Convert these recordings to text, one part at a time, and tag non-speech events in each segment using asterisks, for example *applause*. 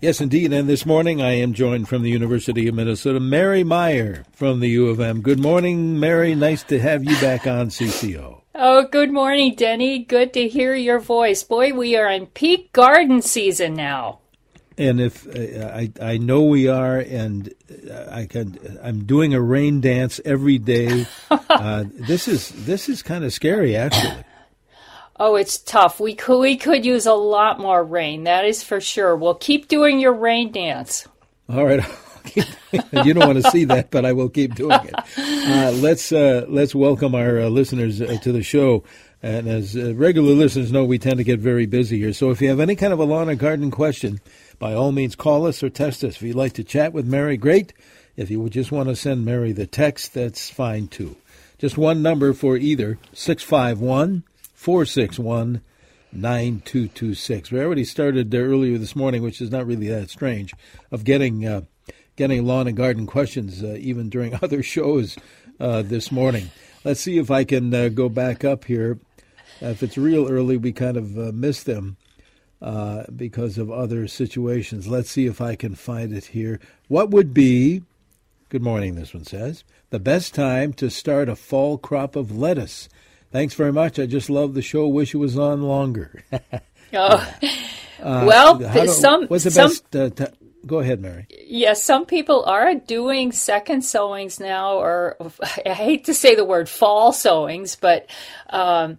Yes, indeed. And this morning I am joined from the University of Minnesota, Mary Meyer from the U of M. Good morning, Mary. Nice to have you back on CCO. Oh, good morning, Denny. Good to hear your voice. Boy, we are in peak garden season now. And if uh, I, I know we are, and I can, I'm doing a rain dance every day. *laughs* uh, this is this is kind of scary, actually. Oh, it's tough. We could we could use a lot more rain. That is for sure. Well, keep doing your rain dance. All right. *laughs* you don't want to see that, but I will keep doing it. Uh, let's uh, let's welcome our uh, listeners uh, to the show. And as uh, regular listeners know, we tend to get very busy here. So if you have any kind of a lawn or garden question, by all means, call us or text us. If you'd like to chat with Mary, great. If you would just want to send Mary the text, that's fine too. Just one number for either 651 461 9226. We already started earlier this morning, which is not really that strange, of getting uh, getting lawn and garden questions uh, even during *laughs* other shows uh, this morning. Let's see if I can uh, go back up here. if it's real early, we kind of uh, miss them because of other situations. Let's see if I can find it here. What would be, good morning, this one says, the best time to start a fall crop of lettuce? Thanks very much. I just love the show. Wish it was on longer. *laughs* oh. *laughs* well, do, some what's the some, best? Uh, t- go ahead, Mary. Yes, yeah, some people are doing second sowings now, or *laughs* I hate to say the word fall sowings, but um,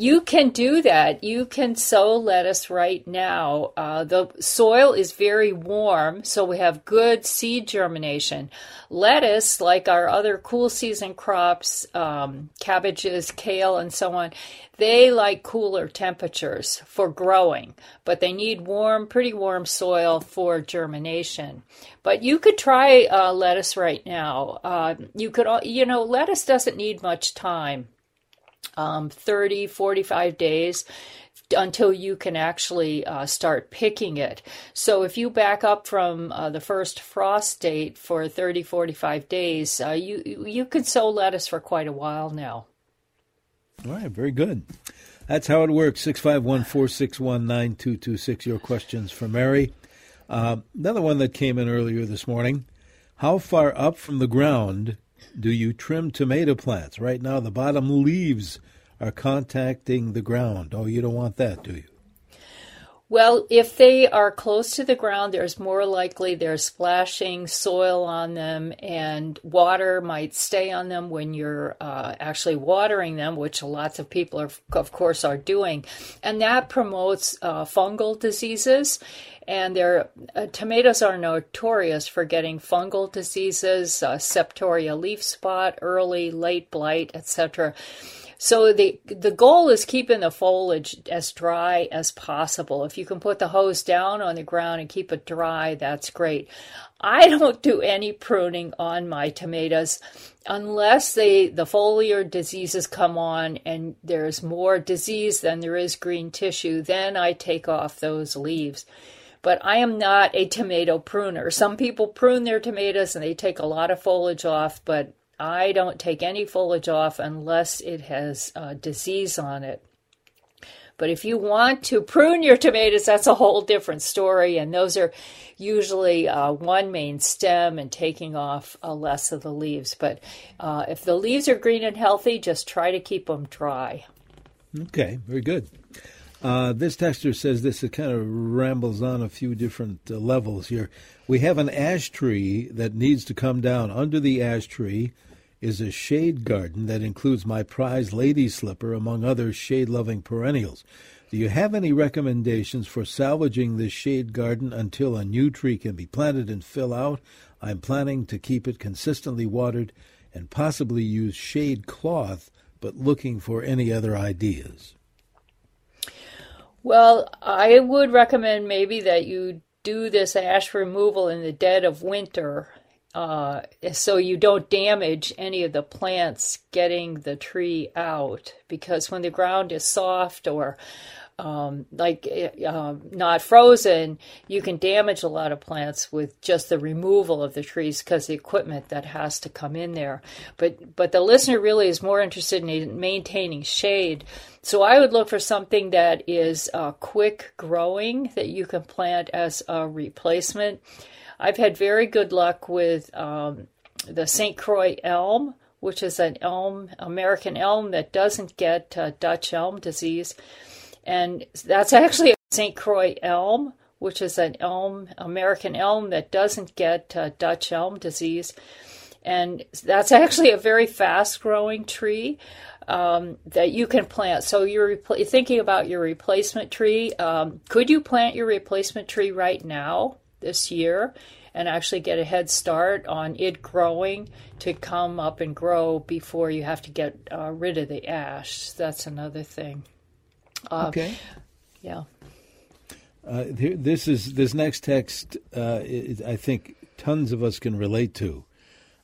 you can do that. You can sow lettuce right now. Uh, the soil is very warm, so we have good seed germination. Lettuce, like our other cool season crops, um, cabbages, kale, and so on, they like cooler temperatures for growing, but they need warm, pretty warm soil for germination. But you could try uh, lettuce right now. Uh, you could, you know, lettuce doesn't need much time um, 30, 45 days until you can actually uh, start picking it. So if you back up from uh, the first frost date for 30, 45 days, uh, you you can sow lettuce for quite a while now. All right, very good. That's how it works. 651 461 9226. Your questions for Mary. Uh, another one that came in earlier this morning. How far up from the ground do you trim tomato plants? Right now, the bottom leaves are contacting the ground. Oh, you don't want that, do you? Well, if they are close to the ground, there's more likely there's splashing soil on them, and water might stay on them when you're uh, actually watering them, which lots of people, are, of course, are doing. And that promotes uh, fungal diseases. And uh, tomatoes are notorious for getting fungal diseases, uh, septoria leaf spot, early, late blight, etc. So the the goal is keeping the foliage as dry as possible. If you can put the hose down on the ground and keep it dry, that's great. I don't do any pruning on my tomatoes unless they the foliar diseases come on and there's more disease than there is green tissue, then I take off those leaves but I am not a tomato pruner. Some people prune their tomatoes and they take a lot of foliage off, but I don't take any foliage off unless it has uh, disease on it. But if you want to prune your tomatoes, that's a whole different story. And those are usually uh, one main stem and taking off uh, less of the leaves. But uh, if the leaves are green and healthy, just try to keep them dry. Okay, very good. Uh, this texter says this it kind of rambles on a few different uh, levels here. We have an ash tree that needs to come down. Under the ash tree, is a shade garden that includes my prized lady slipper, among other shade loving perennials. Do you have any recommendations for salvaging this shade garden until a new tree can be planted and fill out? I'm planning to keep it consistently watered and possibly use shade cloth, but looking for any other ideas. Well, I would recommend maybe that you do this ash removal in the dead of winter uh, so you don't damage any of the plants getting the tree out because when the ground is soft or um, like uh, not frozen, you can damage a lot of plants with just the removal of the trees because the equipment that has to come in there. But but the listener really is more interested in maintaining shade. So I would look for something that is uh, quick growing that you can plant as a replacement. I've had very good luck with um, the St. Croix elm, which is an elm, American elm that doesn't get uh, Dutch elm disease. And that's actually a St. Croix elm, which is an elm, American elm that doesn't get uh, Dutch elm disease. And that's actually a very fast growing tree. Um, that you can plant. So you're repl- thinking about your replacement tree. Um, could you plant your replacement tree right now? This year and actually get a head start on it growing to come up and grow before you have to get uh, rid of the ash. That's another thing. Uh, okay. Yeah. Uh, this is this next text. Uh, I think tons of us can relate to,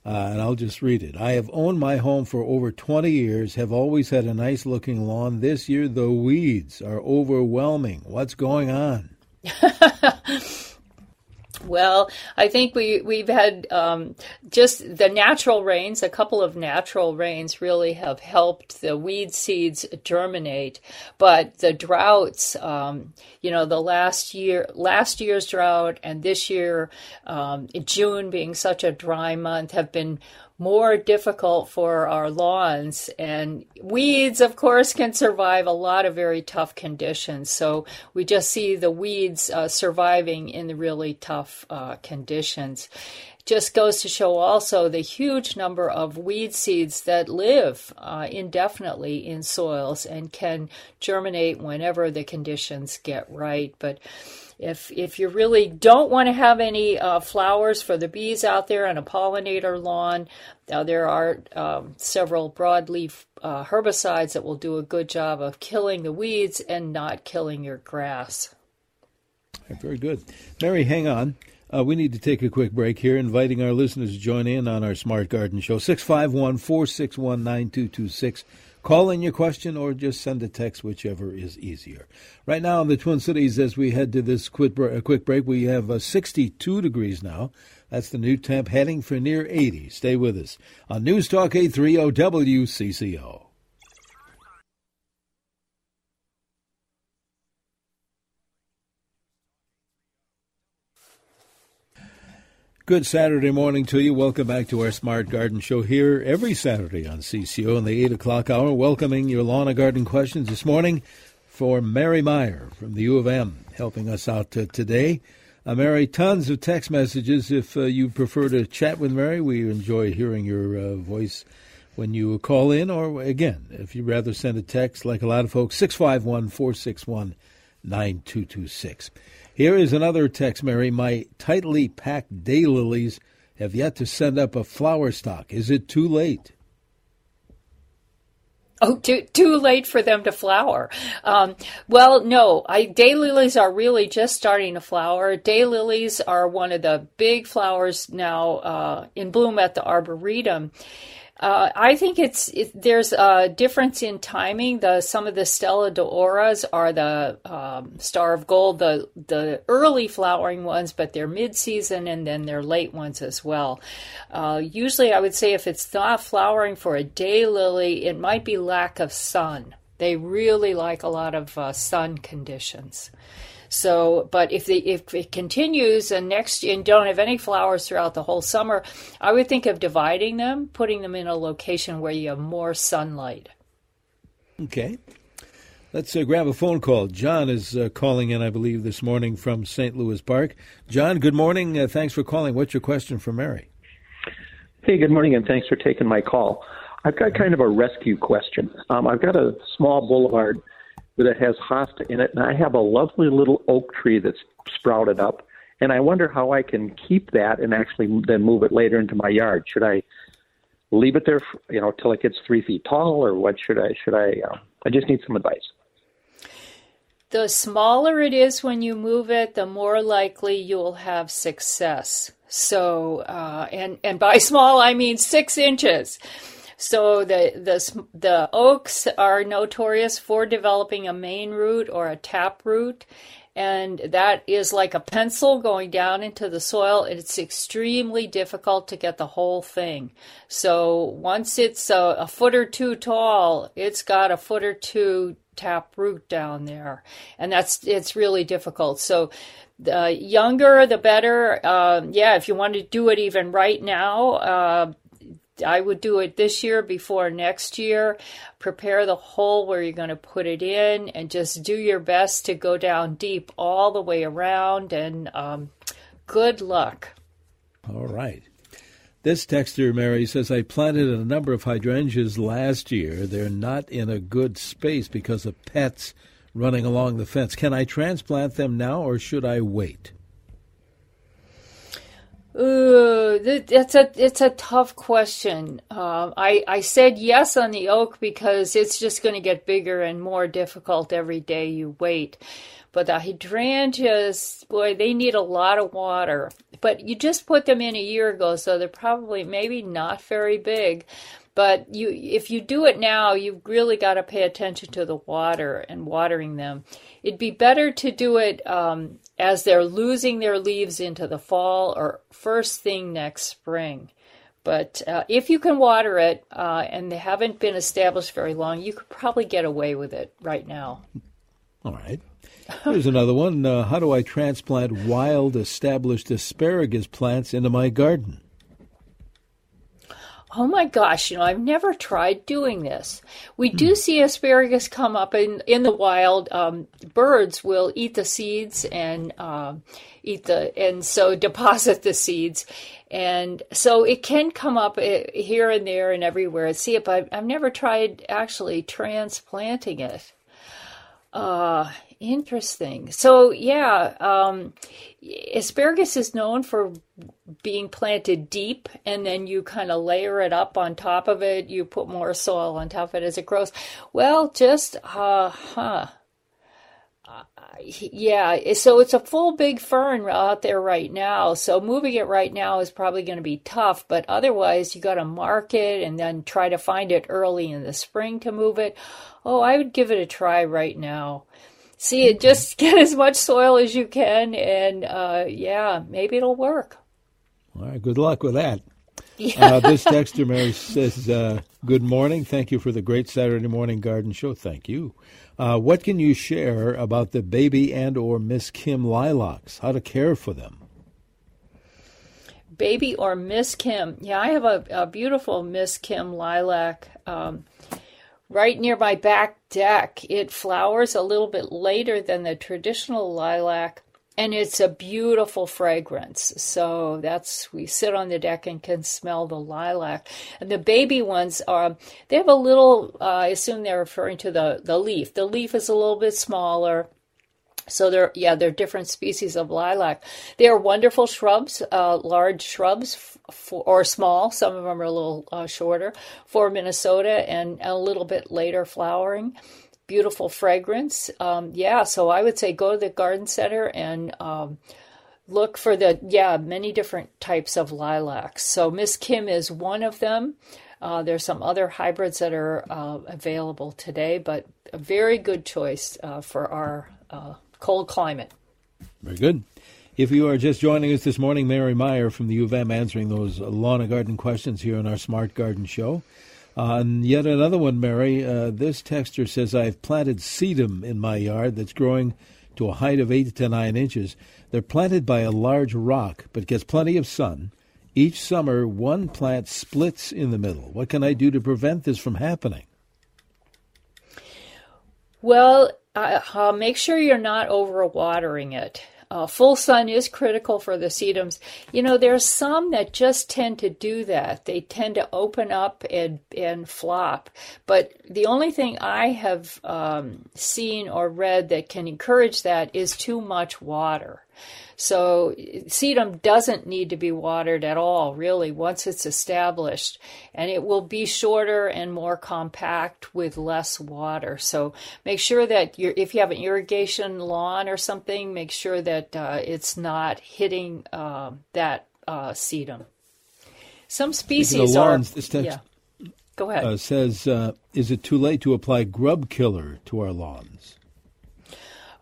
uh, and I'll just read it. I have owned my home for over 20 years. Have always had a nice looking lawn. This year, the weeds are overwhelming. What's going on? *laughs* Well, I think we we've had um, just the natural rains. A couple of natural rains really have helped the weed seeds germinate, but the droughts, um, you know, the last year, last year's drought, and this year, um, June being such a dry month, have been more difficult for our lawns. And weeds, of course, can survive a lot of very tough conditions. So we just see the weeds uh, surviving in the really tough uh, conditions. Just goes to show also the huge number of weed seeds that live uh, indefinitely in soils and can germinate whenever the conditions get right. But if if you really don't want to have any uh, flowers for the bees out there on a pollinator lawn, uh, there are um, several broadleaf uh, herbicides that will do a good job of killing the weeds and not killing your grass. Very good, Mary. Hang on. Uh, we need to take a quick break here, inviting our listeners to join in on our Smart Garden Show. 651 461 9226 Call in your question or just send a text, whichever is easier. Right now in the Twin Cities, as we head to this quick break, we have uh, 62 degrees now. That's the new temp heading for near 80. Stay with us on News Talk 830 WCCO. Good Saturday morning to you. Welcome back to our Smart Garden Show here every Saturday on CCO in the 8 o'clock hour. Welcoming your lawn and garden questions this morning for Mary Meyer from the U of M, helping us out today. Uh, Mary, tons of text messages. If uh, you prefer to chat with Mary, we enjoy hearing your uh, voice when you call in, or again, if you'd rather send a text, like a lot of folks, 651 461 9226. Here is another text, Mary. My tightly packed daylilies have yet to send up a flower stalk. Is it too late? Oh, too too late for them to flower. Um, well, no. I, daylilies are really just starting to flower. Daylilies are one of the big flowers now uh, in bloom at the arboretum. Uh, I think it's it, there's a difference in timing. The some of the Stella d'Oras are the um, Star of Gold, the the early flowering ones, but they're mid season and then they're late ones as well. Uh, usually, I would say if it's not flowering for a daylily, it might be lack of sun. They really like a lot of uh, sun conditions. So, but if the if it continues and next and don't have any flowers throughout the whole summer, I would think of dividing them, putting them in a location where you have more sunlight. Okay. Let's uh, grab a phone call. John is uh, calling in, I believe, this morning from St. Louis Park. John, good morning. Uh, thanks for calling. What's your question for Mary? Hey, good morning, and thanks for taking my call. I've got kind of a rescue question. Um, I've got a small boulevard that has hosta in it, and I have a lovely little oak tree that's sprouted up, and I wonder how I can keep that and actually then move it later into my yard. Should I leave it there, you know, till it gets three feet tall, or what should I? Should I? Uh, I just need some advice. The smaller it is when you move it, the more likely you'll have success. So, uh, and and by *laughs* small I mean six inches. So the the the oaks are notorious for developing a main root or a tap root, and that is like a pencil going down into the soil. It's extremely difficult to get the whole thing. So once it's a, a foot or two tall, it's got a foot or two tap root down there, and that's it's really difficult. So the younger, the better. Uh, yeah, if you want to do it even right now, uh, I would do it this year before next year. Prepare the hole where you're going to put it in and just do your best to go down deep all the way around. And um, good luck. All right. This texter, Mary, says I planted a number of hydrangeas last year. They're not in a good space because of pets running along the fence. Can I transplant them now or should I wait? Ooh, it's a it's a tough question. Um, I I said yes on the oak because it's just going to get bigger and more difficult every day you wait. But the hydrangeas, boy, they need a lot of water. But you just put them in a year ago, so they're probably maybe not very big. But you, if you do it now, you've really got to pay attention to the water and watering them. It'd be better to do it um, as they're losing their leaves into the fall or first thing next spring. But uh, if you can water it uh, and they haven't been established very long, you could probably get away with it right now. All right. Here's another one. Uh, how do I transplant wild established asparagus plants into my garden? Oh my gosh, you know, I've never tried doing this. We do hmm. see asparagus come up in, in the wild. Um, birds will eat the seeds and uh, eat the, and so *laughs* deposit the seeds. And so it can come up eh, here and there and everywhere. I see it, but I've never tried actually transplanting it. Uh, interesting. So yeah, um, asparagus is known for being planted deep, and then you kind of layer it up on top of it. You put more soil on top of it as it grows. Well, just uh, huh. yeah, so it's a full big fern out there right now. So moving it right now is probably going to be tough, but otherwise you got to mark it and then try to find it early in the spring to move it. Oh, I would give it a try right now. See it, just *laughs* get as much soil as you can, and uh, yeah, maybe it'll work. All right, good luck with that. Yeah. uh, this *laughs* texter Mary says, uh, "Good morning. Thank you for the great Saturday morning garden show. Thank you. Uh, what can you share about the baby and or Miss Kim lilacs? How to care for them?" Baby or Miss Kim? Yeah, I have a, a beautiful Miss Kim lilac. Um, right near my back deck. It flowers a little bit later than the traditional lilac, and it's a beautiful fragrance. So that's we sit on the deck and can smell the lilac. And the baby ones are they have a little. Uh, I assume they're referring to the the leaf. The leaf is a little bit smaller. So they're yeah they're different species of lilac. They are wonderful shrubs, uh, large shrubs for, or small. Some of them are a little uh, shorter for Minnesota and a little bit later flowering. Beautiful fragrance. Um, yeah, so I would say go to the garden center and um, look for the yeah many different types of lilacs. So Miss Kim is one of them. Uh, there's some other hybrids that are uh, available today, but a very good choice uh, for our uh, cold climate. Very good. If you are just joining us this morning, Mary Meyer from the U of M answering those lawn and garden questions here on our Smart Garden Show. Uh, and yet another one, Mary. Uh, this texter says, I've planted sedum in my yard that's growing to a height of 8 to 9 inches. They're planted by a large rock, but gets plenty of sun. Each summer, one plant splits in the middle. What can I do to prevent this from happening? Well, uh, uh, make sure you're not overwatering it. Uh, full sun is critical for the sedums. You know, there's some that just tend to do that. They tend to open up and, and flop. But the only thing I have um, seen or read that can encourage that is too much water. So sedum doesn't need to be watered at all, really, once it's established. And it will be shorter and more compact with less water. So make sure that you if you have an irrigation lawn or something, make sure that uh, it's not hitting uh, that uh, sedum. Some species lawns, are. Text, yeah. Go ahead. Uh, says, uh, is it too late to apply grub killer to our lawns?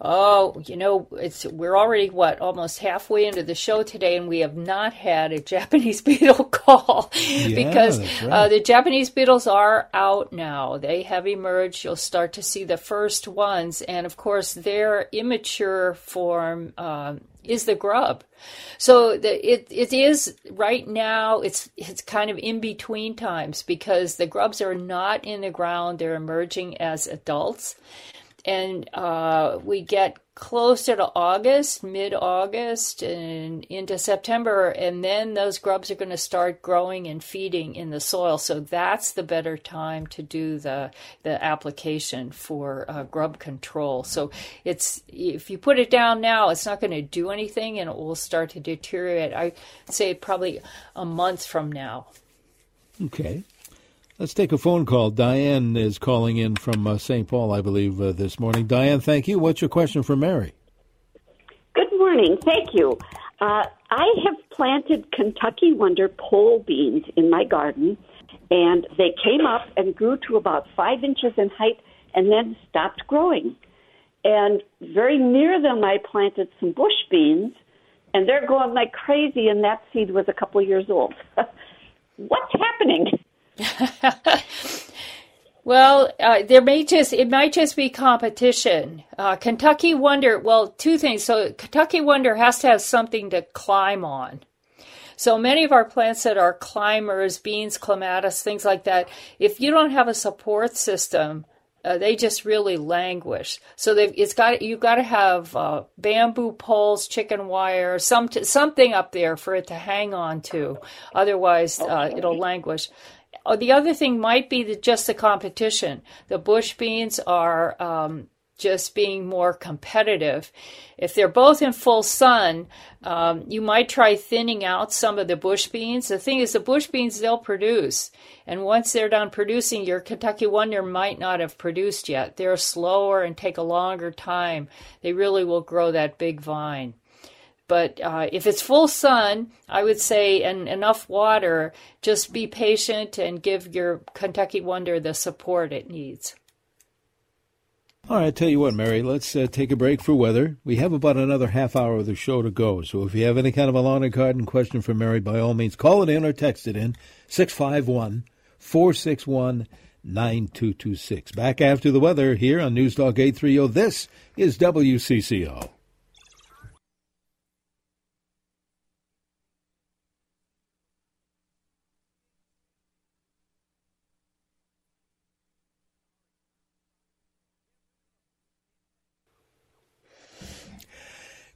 Oh, you know, it's we're already what almost halfway into the show today, and we have not had a *laughs* Japanese beetle *laughs* call yeah, because right. uh, the Japanese beetles are out now. They have emerged. You'll start to see the first ones, and of course, their immature form uh, is the grub. So the, it it is right now. It's it's kind of in between times because the grubs are not in the ground. They're emerging as adults and uh, we get closer to August, mid August, and into September, and then those grubs are going to start growing and feeding in the soil. So that's the better time to do the the application for uh, grub control. So it's if you put it down now, it's not going to do anything, and it will start to deteriorate. I say probably a month from now. Okay. Let's take a phone call. Diane is calling in from uh, St. Paul, I believe, uh, this morning. Diane, thank you. What's your question for Mary? Good morning. Thank you. Uh, I have planted Kentucky Wonder pole beans in my garden, and they came up and grew to about five inches in height and then stopped growing. And very near them, I planted some bush beans, and they're going like crazy, and that seed was a couple years old. *laughs* What's happening? *laughs* well, uh, there may just it might just be competition. Uh, Kentucky Wonder. Well, two things. So Kentucky Wonder has to have something to climb on. So many of our plants that are climbers, beans, clematis, things like that, if you don't have a support system, uh, they just really languish. So it's got you've got to have uh, bamboo poles, chicken wire, some something up there for it to hang on to. Otherwise, uh, it'll languish. Oh, the other thing might be that just the competition. The bush beans are um, just being more competitive. If they're both in full sun, um, you might try thinning out some of the bush beans. The thing is, the bush beans they'll produce, and once they're done producing, your Kentucky Wonder might not have produced yet. They're slower and take a longer time. They really will grow that big vine. But uh, if it's full sun, I would say, and enough water, just be patient and give your Kentucky Wonder the support it needs. All right, tell you what, Mary, let's uh, take a break for weather. We have about another half hour of the show to go. So if you have any kind of a lawn and garden question for Mary, by all means, call it in or text it in 651 461 9226. Back after the weather here on News Talk 830. This is WCCO.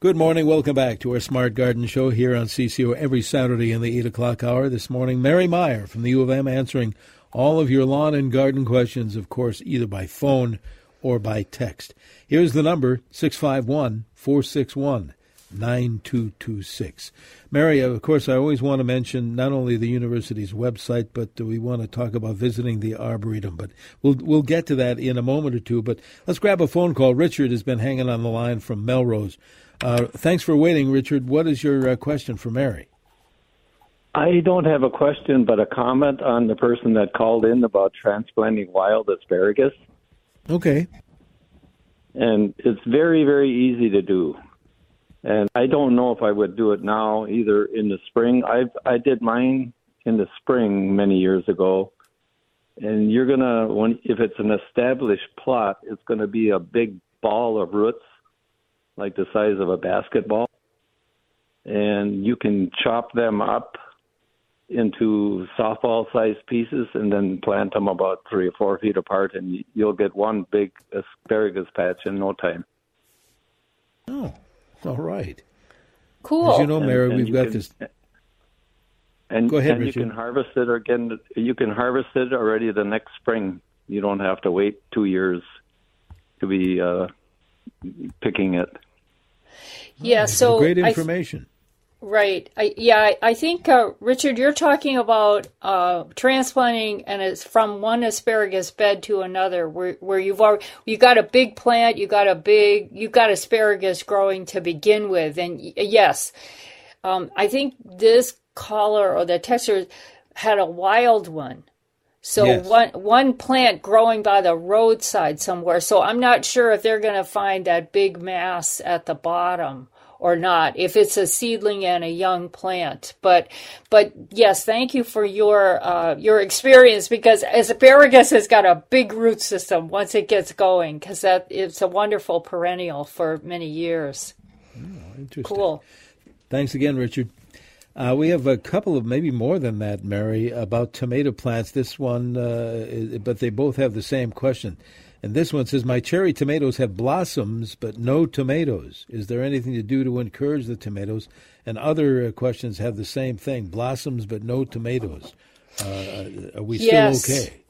Good morning. Welcome back to our Smart Garden Show here on CCO every Saturday in the 8 o'clock hour. This morning, Mary Meyer from the U of M answering all of your lawn and garden questions, of course, either by phone or by text. Here's the number 651 461 9226. Mary, of course, I always want to mention not only the university's website, but we want to talk about visiting the Arboretum. But we'll, we'll get to that in a moment or two. But let's grab a phone call. Richard has been hanging on the line from Melrose. Uh, thanks for waiting, Richard. What is your uh, question for Mary? I don't have a question, but a comment on the person that called in about transplanting wild asparagus. Okay. And it's very, very easy to do. And I don't know if I would do it now, either in the spring. I I did mine in the spring many years ago, and you're gonna when if it's an established plot, it's gonna be a big ball of roots like the size of a basketball, and you can chop them up into softball sized pieces and then plant them about three or four feet apart, and you'll get one big asparagus patch in no time. Oh, all right. Cool. As you know, Mary, And- and we've got can- this. And, Go ahead, and you can harvest it again. You can harvest it already the next spring. You don't have to wait two years to be uh, picking it. Yeah, so great I- information. Right. I, yeah, I, think uh, Richard, you're talking about uh, transplanting and it's from one asparagus bed to another, where where you've already you got a big plant, you got a big you got asparagus growing to begin with, and yes, um, I think this color or the texture had a wild one. So Yes. one one plant growing by the roadside somewhere. So I'm not sure if they're going to find that big mass at the bottom or not. If it's a seedling and a young plant, but but yes, thank you for your uh, your experience because asparagus has got a big root system once it gets going because that it's a wonderful perennial for many years. Interesting. Cool. Thanks again, Richard. Uh, we have a couple of maybe more than that, Mary, about tomato plants. This one, uh, but they both have the same question. And this one says, My cherry tomatoes have blossoms, but no tomatoes. Is there anything to do to encourage the tomatoes? And other uh, questions have the same thing blossoms, but no tomatoes. Uh, are we Yes. still okay?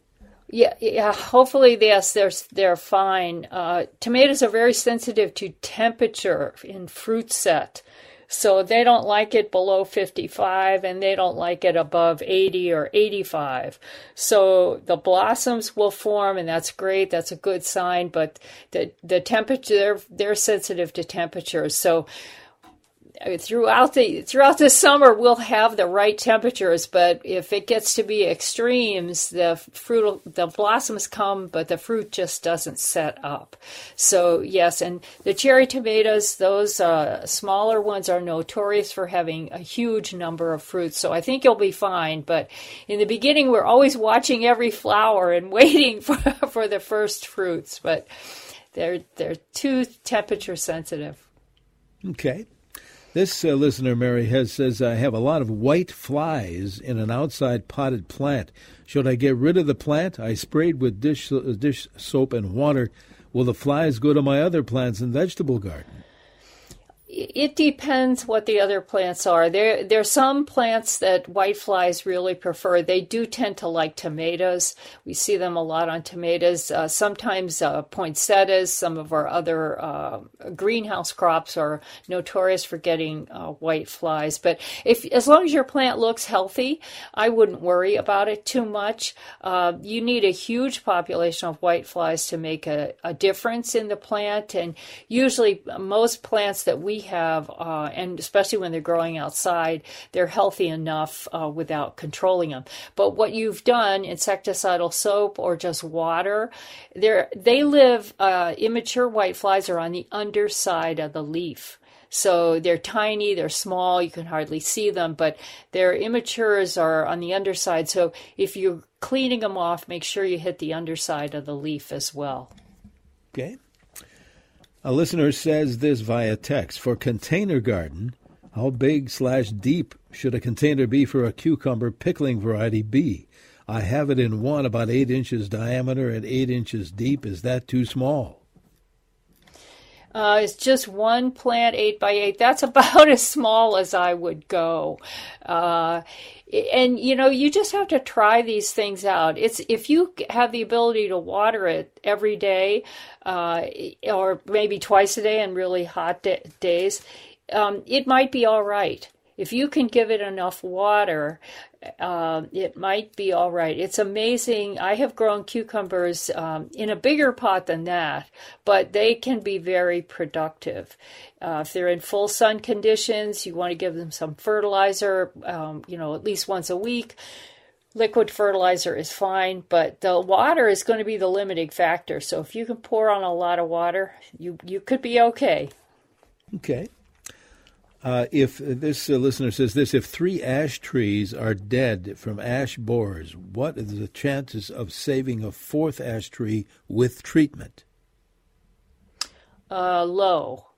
Yeah, yeah. Hopefully, yes, they're they're fine. Uh, tomatoes are very sensitive to temperature in fruit set, so they don't like it below 55, and they don't like it above 80 or 85. So the blossoms will form, and that's great. That's a good sign. But the the temperature they're, they're sensitive to temperatures, so throughout the throughout the summer we'll have the right temperatures but if it gets to be extremes the fruit the blossoms come but the fruit just doesn't set up so yes and the cherry tomatoes those uh, smaller ones are notorious for having a huge number of fruits so i think you'll be fine but in the beginning we're always watching every flower and *laughs* waiting for for the first fruits but they're they're too temperature sensitive Okay. This uh, listener, Mary, has says I have a lot of white flies in an outside potted plant. Should I get rid of the plant? I sprayed with dish uh, dish soap and water. Will the flies go to my other plants and vegetable garden? It depends what the other plants are. There, there are some plants that whiteflies really prefer. They do tend to like tomatoes. We see them a lot on tomatoes. Uh, sometimes uh, poinsettias. Some of our other uh, greenhouse crops are notorious for getting uh, whiteflies. But if, as long as your plant looks healthy, I wouldn't worry about it too much. Uh, you need a huge population of whiteflies to make a, a difference in the plant, and usually most plants that we have, uh, and especially when they're growing outside, they're healthy enough uh, without controlling them. But what you've done, insecticidal soap or just water, they live, uh, immature whiteflies are on the underside of the leaf. So they're tiny, they're small, you can hardly see them, but their immatures are on the underside. So if you're cleaning them off, make sure you hit the underside of the leaf as well. Okay. A listener says this via text for container garden. How big slash deep should a container be for a cucumber pickling variety B? I have it in one about eight inches diameter and eight inches deep. Is that too small? Uh, it's just one plant, eight by eight. That's *laughs* about as small as I would go. Uh, and you know you just have to try these things out it's if you have the ability to water it every day uh, or maybe twice a day on really hot de- days um, it might be all right if you can give it enough water, uh, it might be all right. It's amazing. I have grown cucumbers um, in a bigger pot than that, but they can be very productive. Uh, if they're in full sun conditions, you want to give them some fertilizer, um, you know, at least once a week. Liquid fertilizer is fine, but the water is going to be the limiting factor. So if you can pour on a lot of water, you you could be okay. Okay. Uh, if this uh, listener says this, if three ash trees are dead from ash borers, what are the chances of saving a fourth ash tree with treatment? Uh, low.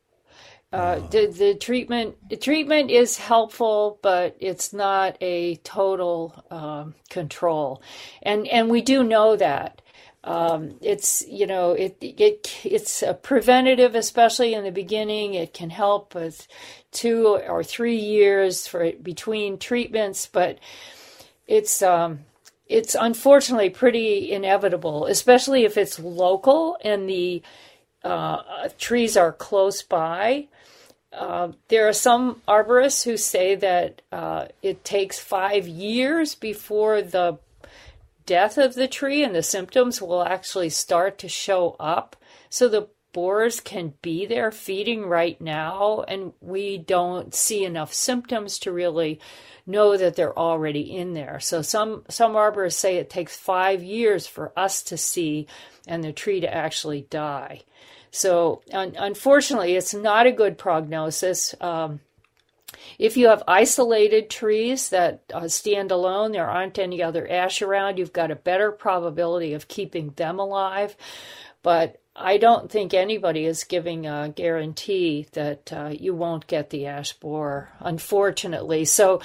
Uh, oh. the, the treatment the treatment is helpful, but it's not a total um, control, and and we do know that. Um, it's you know it it it's a preventative, especially in the beginning. It can help with two or three years for between treatments, but it's um, it's unfortunately pretty inevitable, especially if it's local and the uh, trees are close by. Uh, there are some arborists who say that uh, it takes five years before the death of the tree and the symptoms will actually start to show up. So the borers can be there feeding right now, and we don't see enough symptoms to really know that they're already in there. So some some arborists say it takes five years for us to see and the tree to actually die. So un- unfortunately, it's not a good prognosis. Um, if you have isolated trees that uh, stand alone, there aren't any other ash around, you've got a better probability of keeping them alive. But I don't think anybody is giving a guarantee that uh, you won't get the ash borer, unfortunately. So,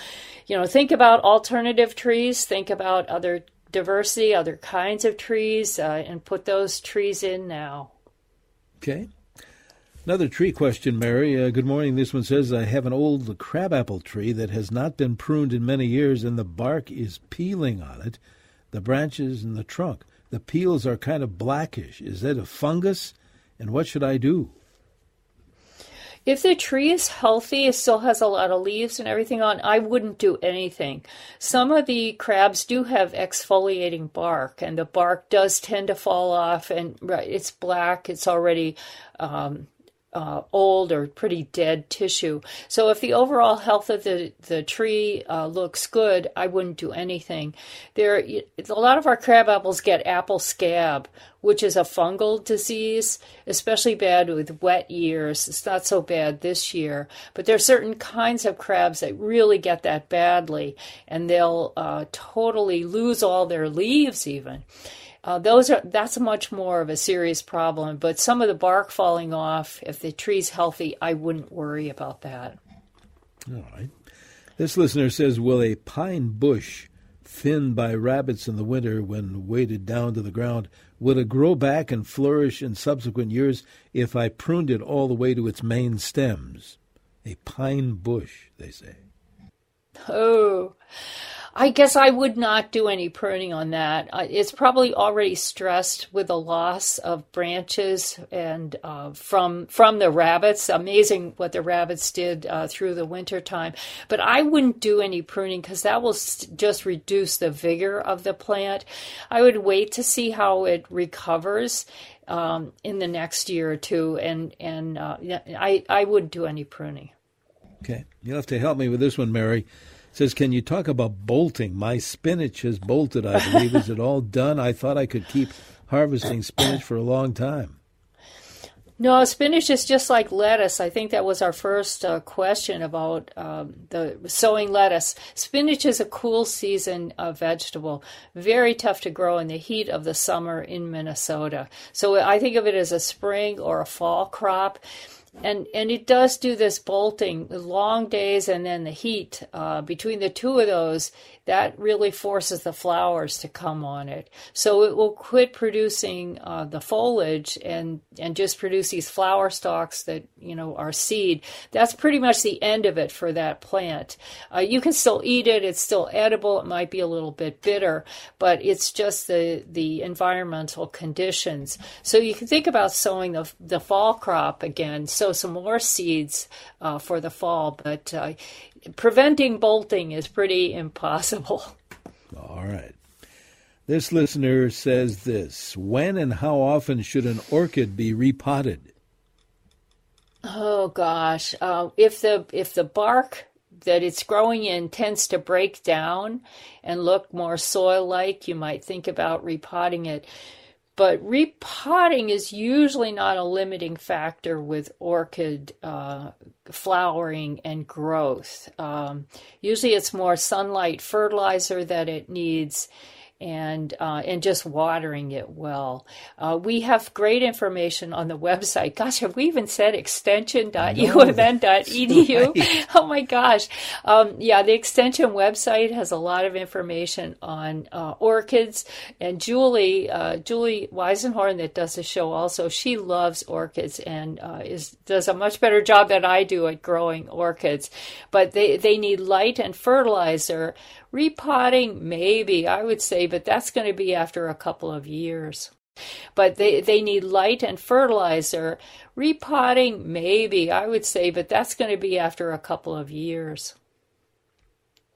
you know, think about alternative trees, think about other diversity, other kinds of trees, uh, and put those trees in now. Okay. Another tree question, Mary. Uh, good morning. This one says I have an old crabapple tree that has not been pruned in many years, and the bark is peeling on it, the branches and the trunk. The peels are kind of blackish. Is that a fungus? And what should I do? If the tree is healthy, it still has a lot of leaves and everything on, I wouldn't do anything. Some of the crabs do have exfoliating bark, and the bark does tend to fall off, and right, it's black, it's already um, uh, old or pretty dead tissue. So if the overall health of the the tree uh, looks good, I wouldn't do anything. There, a lot of our crab apples get apple scab, which is a fungal disease, especially bad with wet years. It's not so bad this year, but there are certain kinds of crabs that really get that badly, and they'll uh, totally lose all their leaves even. Uh, those are that's much more of a serious problem. But some of the bark falling off, if the tree's healthy, I wouldn't worry about that. All right. This listener says, "Will a pine bush, thinned by rabbits in the winter when weighted down to the ground, would it grow back and flourish in subsequent years if I pruned it all the way to its main stems?" A pine bush, they say. Oh, I guess I would not do any pruning on that. It's probably already stressed with the loss of branches and uh, from from the rabbits. Amazing what the rabbits did uh, through the winter time. But I wouldn't do any pruning because that will st- just reduce the vigor of the plant. I would wait to see how it recovers um, in the next year or two, and and uh, I I wouldn't do any pruning. Okay, you'll have to help me with this one, Mary says, Can you talk about bolting? My spinach has bolted, I believe. Is it all done? I thought I could keep harvesting spinach for a long time. No, spinach is just like lettuce. I think that was our first uh, question about um, the sowing lettuce. Spinach is a cool season uh, vegetable, very tough to grow in the heat of the summer in Minnesota. So I think of it as a spring or a fall crop and and it does do this bolting long days and then the heat uh, between the two of those that really forces the flowers to come on it. So it will quit producing uh, the foliage and and just produce these flower stalks that you know are seed. That's pretty much the end of it for that plant. Uh, you can still eat it; it's still edible. It might be a little bit bitter, but it's just the the environmental conditions. So you can think about sowing the the fall crop again. Sow some more seeds uh, for the fall, but uh, preventing bolting is pretty *laughs* impossible. All right. This listener says this When and how often should an orchid be repotted? Oh gosh, uh, if the if the bark that it's growing in tends to break down and look more soil-like, you might think about repotting it. But repotting is usually not a limiting factor with orchid uh, flowering and growth. Um, usually it's more sunlight fertilizer that it needs and uh, and just watering it well. Uh, we have great information on the website. Gosh, have we even said extension.umn.edu? Right. *laughs* Oh my gosh. Um, yeah, the extension website has a lot of information on uh, orchids. And Julie, uh, Julie Weisenhorn, that does the show also, she loves orchids and uh, is does a much better job than I do at growing orchids. But they, they need light and fertilizer Repotting, maybe, I would say, but that's going to be after a couple of years. But they, they need light and fertilizer. Repotting, maybe, I would say, but that's going to be after a couple of years.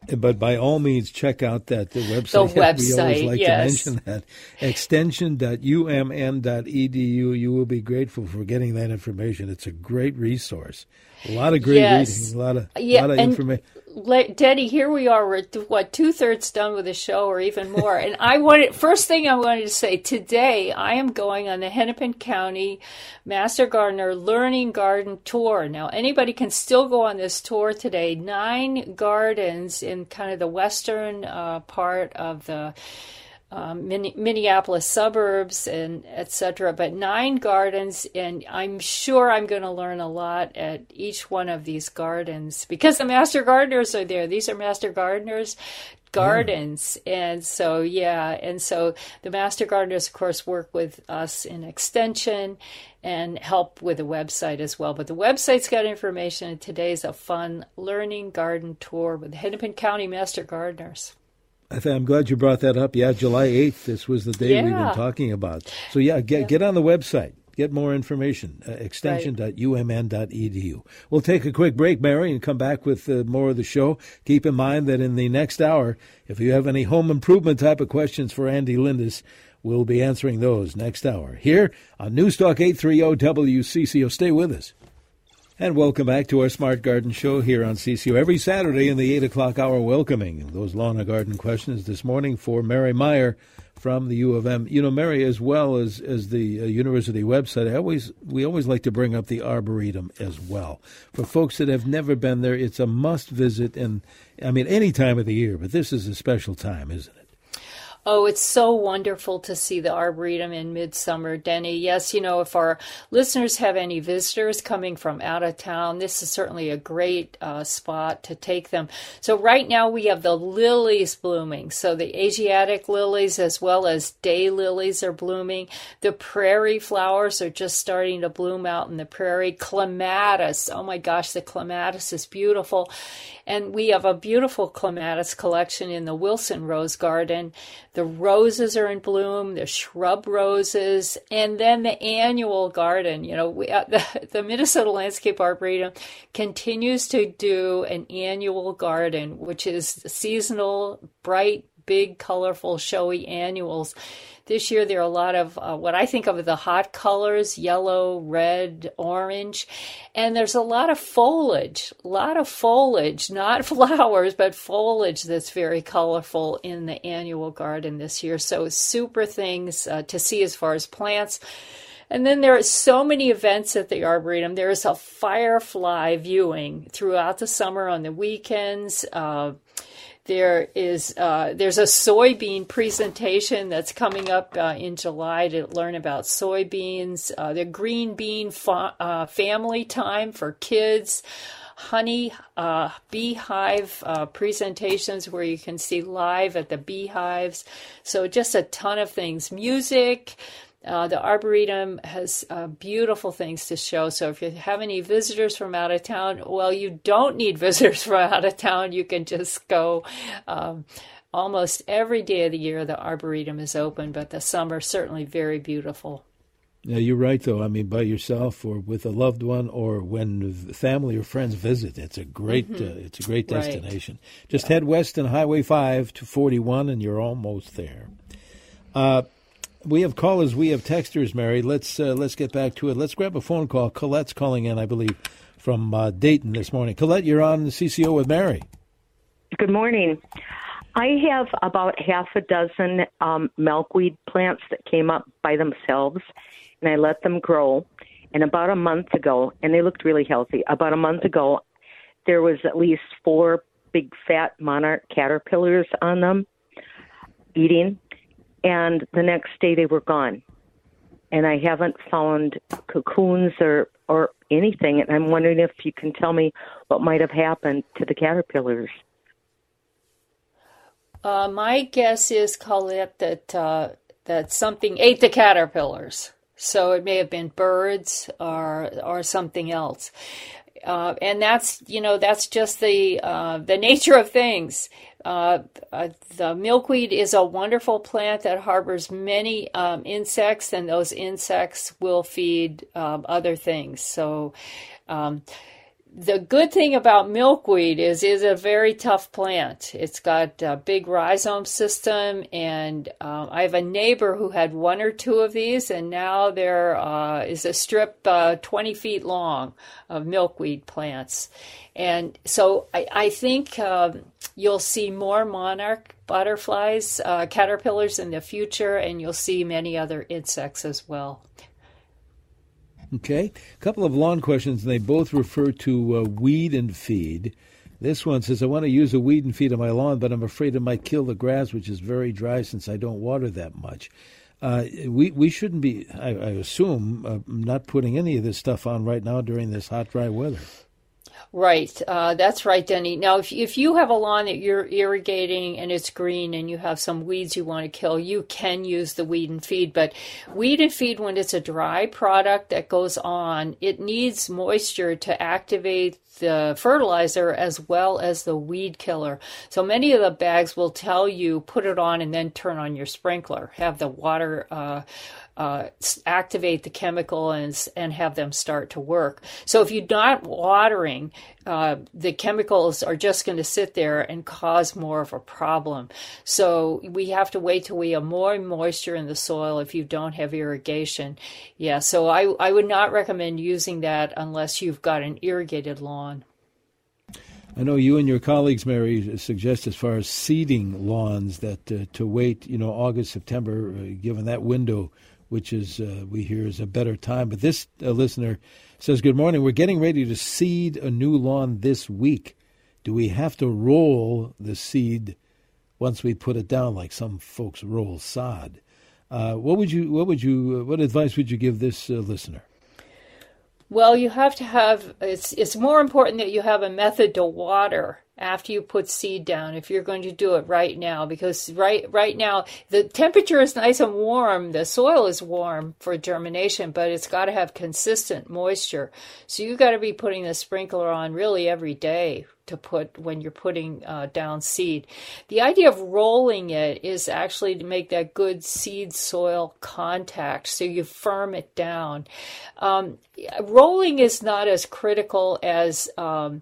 But by all means, check out that the website. The website, *laughs* we always like yes. to mention that extension.umn.edu. You will be grateful for getting that information. It's a great resource. A lot of great yes. reading, a lot of, yeah, lot of information. Denny, here we are. We're what two thirds done with the show, or even more. and I wanted first thing I wanted to say today. I am going on the Hennepin County Master Gardener Learning Garden Tour. Now, anybody can still go on this tour today. Nine gardens in kind of the western uh, part of the um, Minneapolis suburbs and etc. But nine gardens, and I'm sure I'm going to learn a lot at each one of these gardens because the master gardeners are there. These are master gardeners gardens and so yeah and so the master gardeners of course work with us in extension and help with the website as well but the website's got information and today's a fun learning garden tour with hennepin county master gardeners I'm glad you brought that up. Yeah, July 8th. This was the day yeah. we've been talking about. So yeah, get yeah. get on the website. Get more information. Uh, extension.umn.edu. We'll take a quick break, Mary, and come back with uh, more of the show. Keep in mind that in the next hour, if you have any home improvement type of questions for Andy Lindus, we'll be answering those next hour here on Newstalk 830 WCCO. Stay with us. And welcome back to our Smart Garden Show here on CCO every Saturday in the 8 o'clock hour, welcoming those lawn and garden questions this morning for Mary Meyer from the U of M. You know, Mary, as well as, as the uh, university website, I always we always like to bring up the Arboretum as well. For folks that have never been there, it's a must visit, and I mean, any time of the year, but this is a special time, isn't it? Oh, it's so wonderful to see the Arboretum in midsummer, Denny. Yes, you know, if our listeners have any visitors coming from out of town, this is certainly a great uh, spot to take them. So, right now we have the lilies blooming. So, the Asiatic lilies as well as day lilies are blooming. The prairie flowers are just starting to bloom out in the prairie. Clematis, oh my gosh, the clematis is beautiful. And we have a beautiful clematis collection in the Wilson Rose Garden. The roses are in bloom, the shrub roses, and then the annual garden. You know, we, uh, *laughs* the, the Minnesota Landscape Arboretum continues to do an annual garden, which is seasonal, bright, big, colorful, showy annuals. This year, there are a lot of uh, what I think of the hot colors yellow, red, orange. And there's a lot of foliage, a lot of foliage, *laughs* not flowers, but foliage that's very colorful in the annual garden this year. So, super things uh, to see as far as plants. And then there are so many events at the Arboretum. There is a firefly viewing throughout the summer on the weekends. Uh, there is uh, there's a soybean presentation that's coming up uh, in July to learn about soybeans. Uh, the green bean fa- uh, family time for kids. Honey uh, beehive uh, presentations where you can see live at the beehives. So just a ton of things. Music, uh, the Arboretum has uh, beautiful things to show. So if you have any visitors from out of town, well, you don't need *laughs* visitors from out of town. You can just go. Um, almost every day of the year, the Arboretum is open, but the summer certainly very beautiful. Yeah, you're right, though. I mean, by yourself or with a loved one, or when family or friends visit, it's a great, mm-hmm. uh, it's a great destination. Right. Just yeah. head west on Highway Five to 41, and you're almost there. Uh, we have callers, we have texters, Mary. Let's uh, let's get back to it. Let's grab a phone call. Colette's calling in, I believe, from uh, Dayton this morning. Colette, you're on the CCO with Mary. Good morning. I have about half a dozen um, milkweed plants that came up by themselves, and I let them grow. And about a month ago, and they looked really healthy. About a month ago, there was at least four big fat monarch caterpillars on them eating and the next day they were gone. And I haven't found cocoons or or anything. And I'm wondering if you can tell me what might have happened to the caterpillars. Uh, my guess is, Colette, that uh, that something ate the caterpillars. So it may have been birds or or something else. Uh, and that's you know that's just the uh, the nature of things. Uh, uh, the milkweed is a wonderful plant that harbors many um, insects, and those insects will feed um, other things. So, um, the good thing about milkweed is is a very tough plant. It's got a big rhizome system, and um, I have a neighbor who had one or two of these, and now there uh, is a strip uh, 20 feet long of milkweed plants. And so I, I think um, you'll see more monarch butterflies, uh, caterpillars in the future, and you'll see many other insects as well. Okay, a couple of lawn questions. And they both refer to uh, weed and feed. This one says, I want to use a weed and feed on my lawn, but I'm afraid it might kill the grass, which is very dry since I don't water that much. Uh, we we shouldn't be, I, I assume, uh, not putting any of this stuff on right now during this hot, dry weather. Right, uh, that's right, Denny. Now, if if you have a lawn that you're irrigating and it's green and you have some weeds you want to kill, you can use the weed and feed. But weed and feed, when it's a dry product that goes on, it needs moisture to activate the fertilizer as well as the weed killer. So many of the bags will tell you put it on and then turn on your sprinkler. Have the water. Uh, uh, activate the chemical and, and have them start to work. So if you're not watering, uh, the chemicals are just going to sit there and cause more of a problem. So we have to wait till we have more moisture in the soil if you don't have irrigation. Yeah, so I, I would not recommend using that unless you've got an irrigated lawn. I know you and your colleagues, Mary, suggest as far as seeding lawns that uh, to wait, you know, August, September, uh, given that window which is uh, we hear is a better time. But this uh, listener says, "Good morning. We're getting ready to seed a new lawn this week. Do we have to roll the seed once we put it down, like some folks roll sod. Uh, what would you? What would you? Uh, what advice would you give this uh, listener? Well, you have to have. It's it's more important that you have a method to water after you put seed down if you're going to do it right now because right right now the temperature is nice and warm the soil is warm for germination but it's got to have consistent moisture so you got to be putting the sprinkler on really every day to put when you're putting uh, down seed. The idea of rolling it is actually to make that good seed soil contact so you firm it down. Um, rolling is not as critical as um,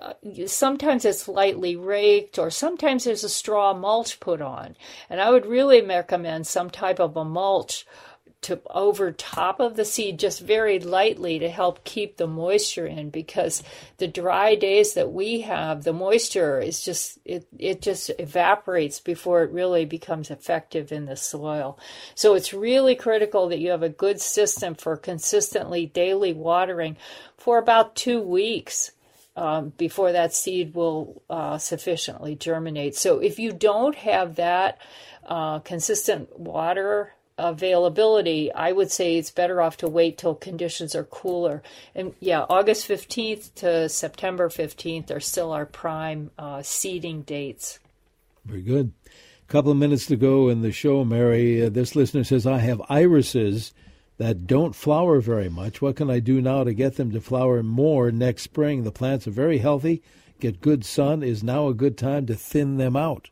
Uh, sometimes it's lightly raked or sometimes there's a straw mulch put on. And I would really recommend some type of a mulch to over top of the seed just very lightly to help keep the moisture in because the dry days that we have the moisture is just it it just evaporates before it really becomes effective in the soil so it's really critical that you have a good system for consistently daily watering for about 2 weeks um, before that seed will uh, sufficiently germinate. So if you don't have that uh, consistent water availability, I would say it's better off to wait till conditions are cooler. And yeah, August 15th to September 15th are still our prime uh, seeding dates. Very good. A couple of minutes to go in the show, Mary. Uh, this listener says, I have irises that don't flower very much. What can I do now to get them to flower more next spring? The plants are very healthy, get good sun. Is now a good time to thin them out?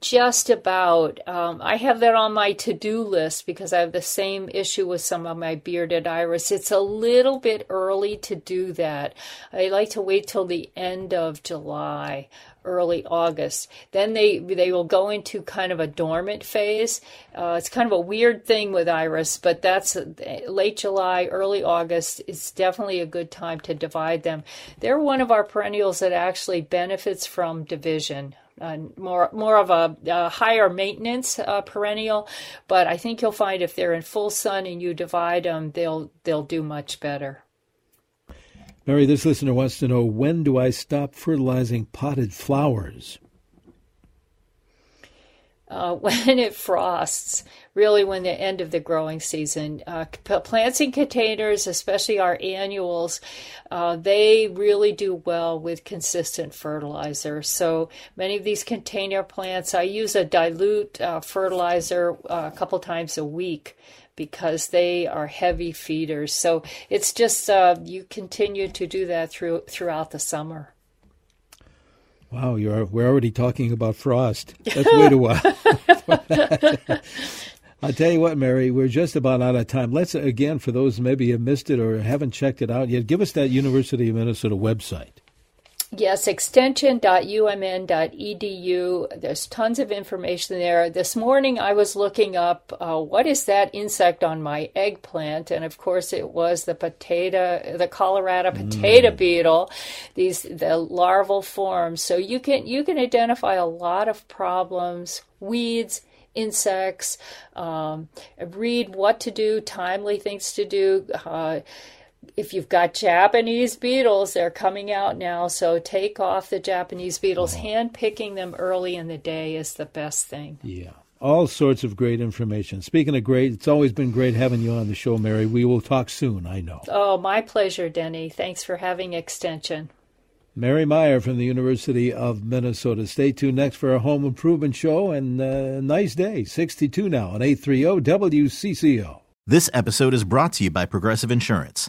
Just about. Um, I have that on my to do list because I have the same issue with some of my bearded iris. It's a little bit early to do that. I like to wait till the end of July early August. Then they they will go into kind of a dormant phase. Uh, it's kind of a weird thing with iris, but that's uh, late July, early August. It's definitely a good time to divide them. They're one of our perennials that actually benefits from division. Uh, more more of a, a higher maintenance uh, perennial, but I think you'll find if they're in full sun and you divide them, they'll they'll do much better. Mary, this listener wants to know when do I stop fertilizing potted flowers? Uh, *laughs* when it frosts, really when the end of the growing season. Uh, plants in containers, especially our annuals, uh, they really do well with consistent fertilizer. So many of these container plants, I use a dilute uh, fertilizer uh, a couple times a week because they are heavy feeders. So it's just uh, you continue to do that through throughout the summer. Wow, you're we're already talking about frost. Let's *laughs* wait a while. *laughs* I'll tell you what, Mary, we're just about out of time. Let's again, for those maybe have missed it or haven't checked it out yet, give us that University of Minnesota website. Yes, extension.umn.edu. There's tons of information there. This morning I was looking up uh, what is that insect on my eggplant, and of course it was the potato, the Colorado potato mm. beetle. These the larval forms. So you can you can identify a lot of problems, weeds, insects. Um, read what to do, timely things to do. Uh, if you've got Japanese beetles, they're coming out now. So take off the Japanese beetles. Oh. Hand picking them early in the day is the best thing. Yeah. All sorts of great information. Speaking of great, it's always been great having you on the show, Mary. We will talk soon, I know. Oh, my pleasure, Denny. Thanks for having Extension. Mary Meyer from the University of Minnesota. Stay tuned next for our home improvement show and uh, nice day. 62 now on 830 WCCO. This episode is brought to you by Progressive Insurance.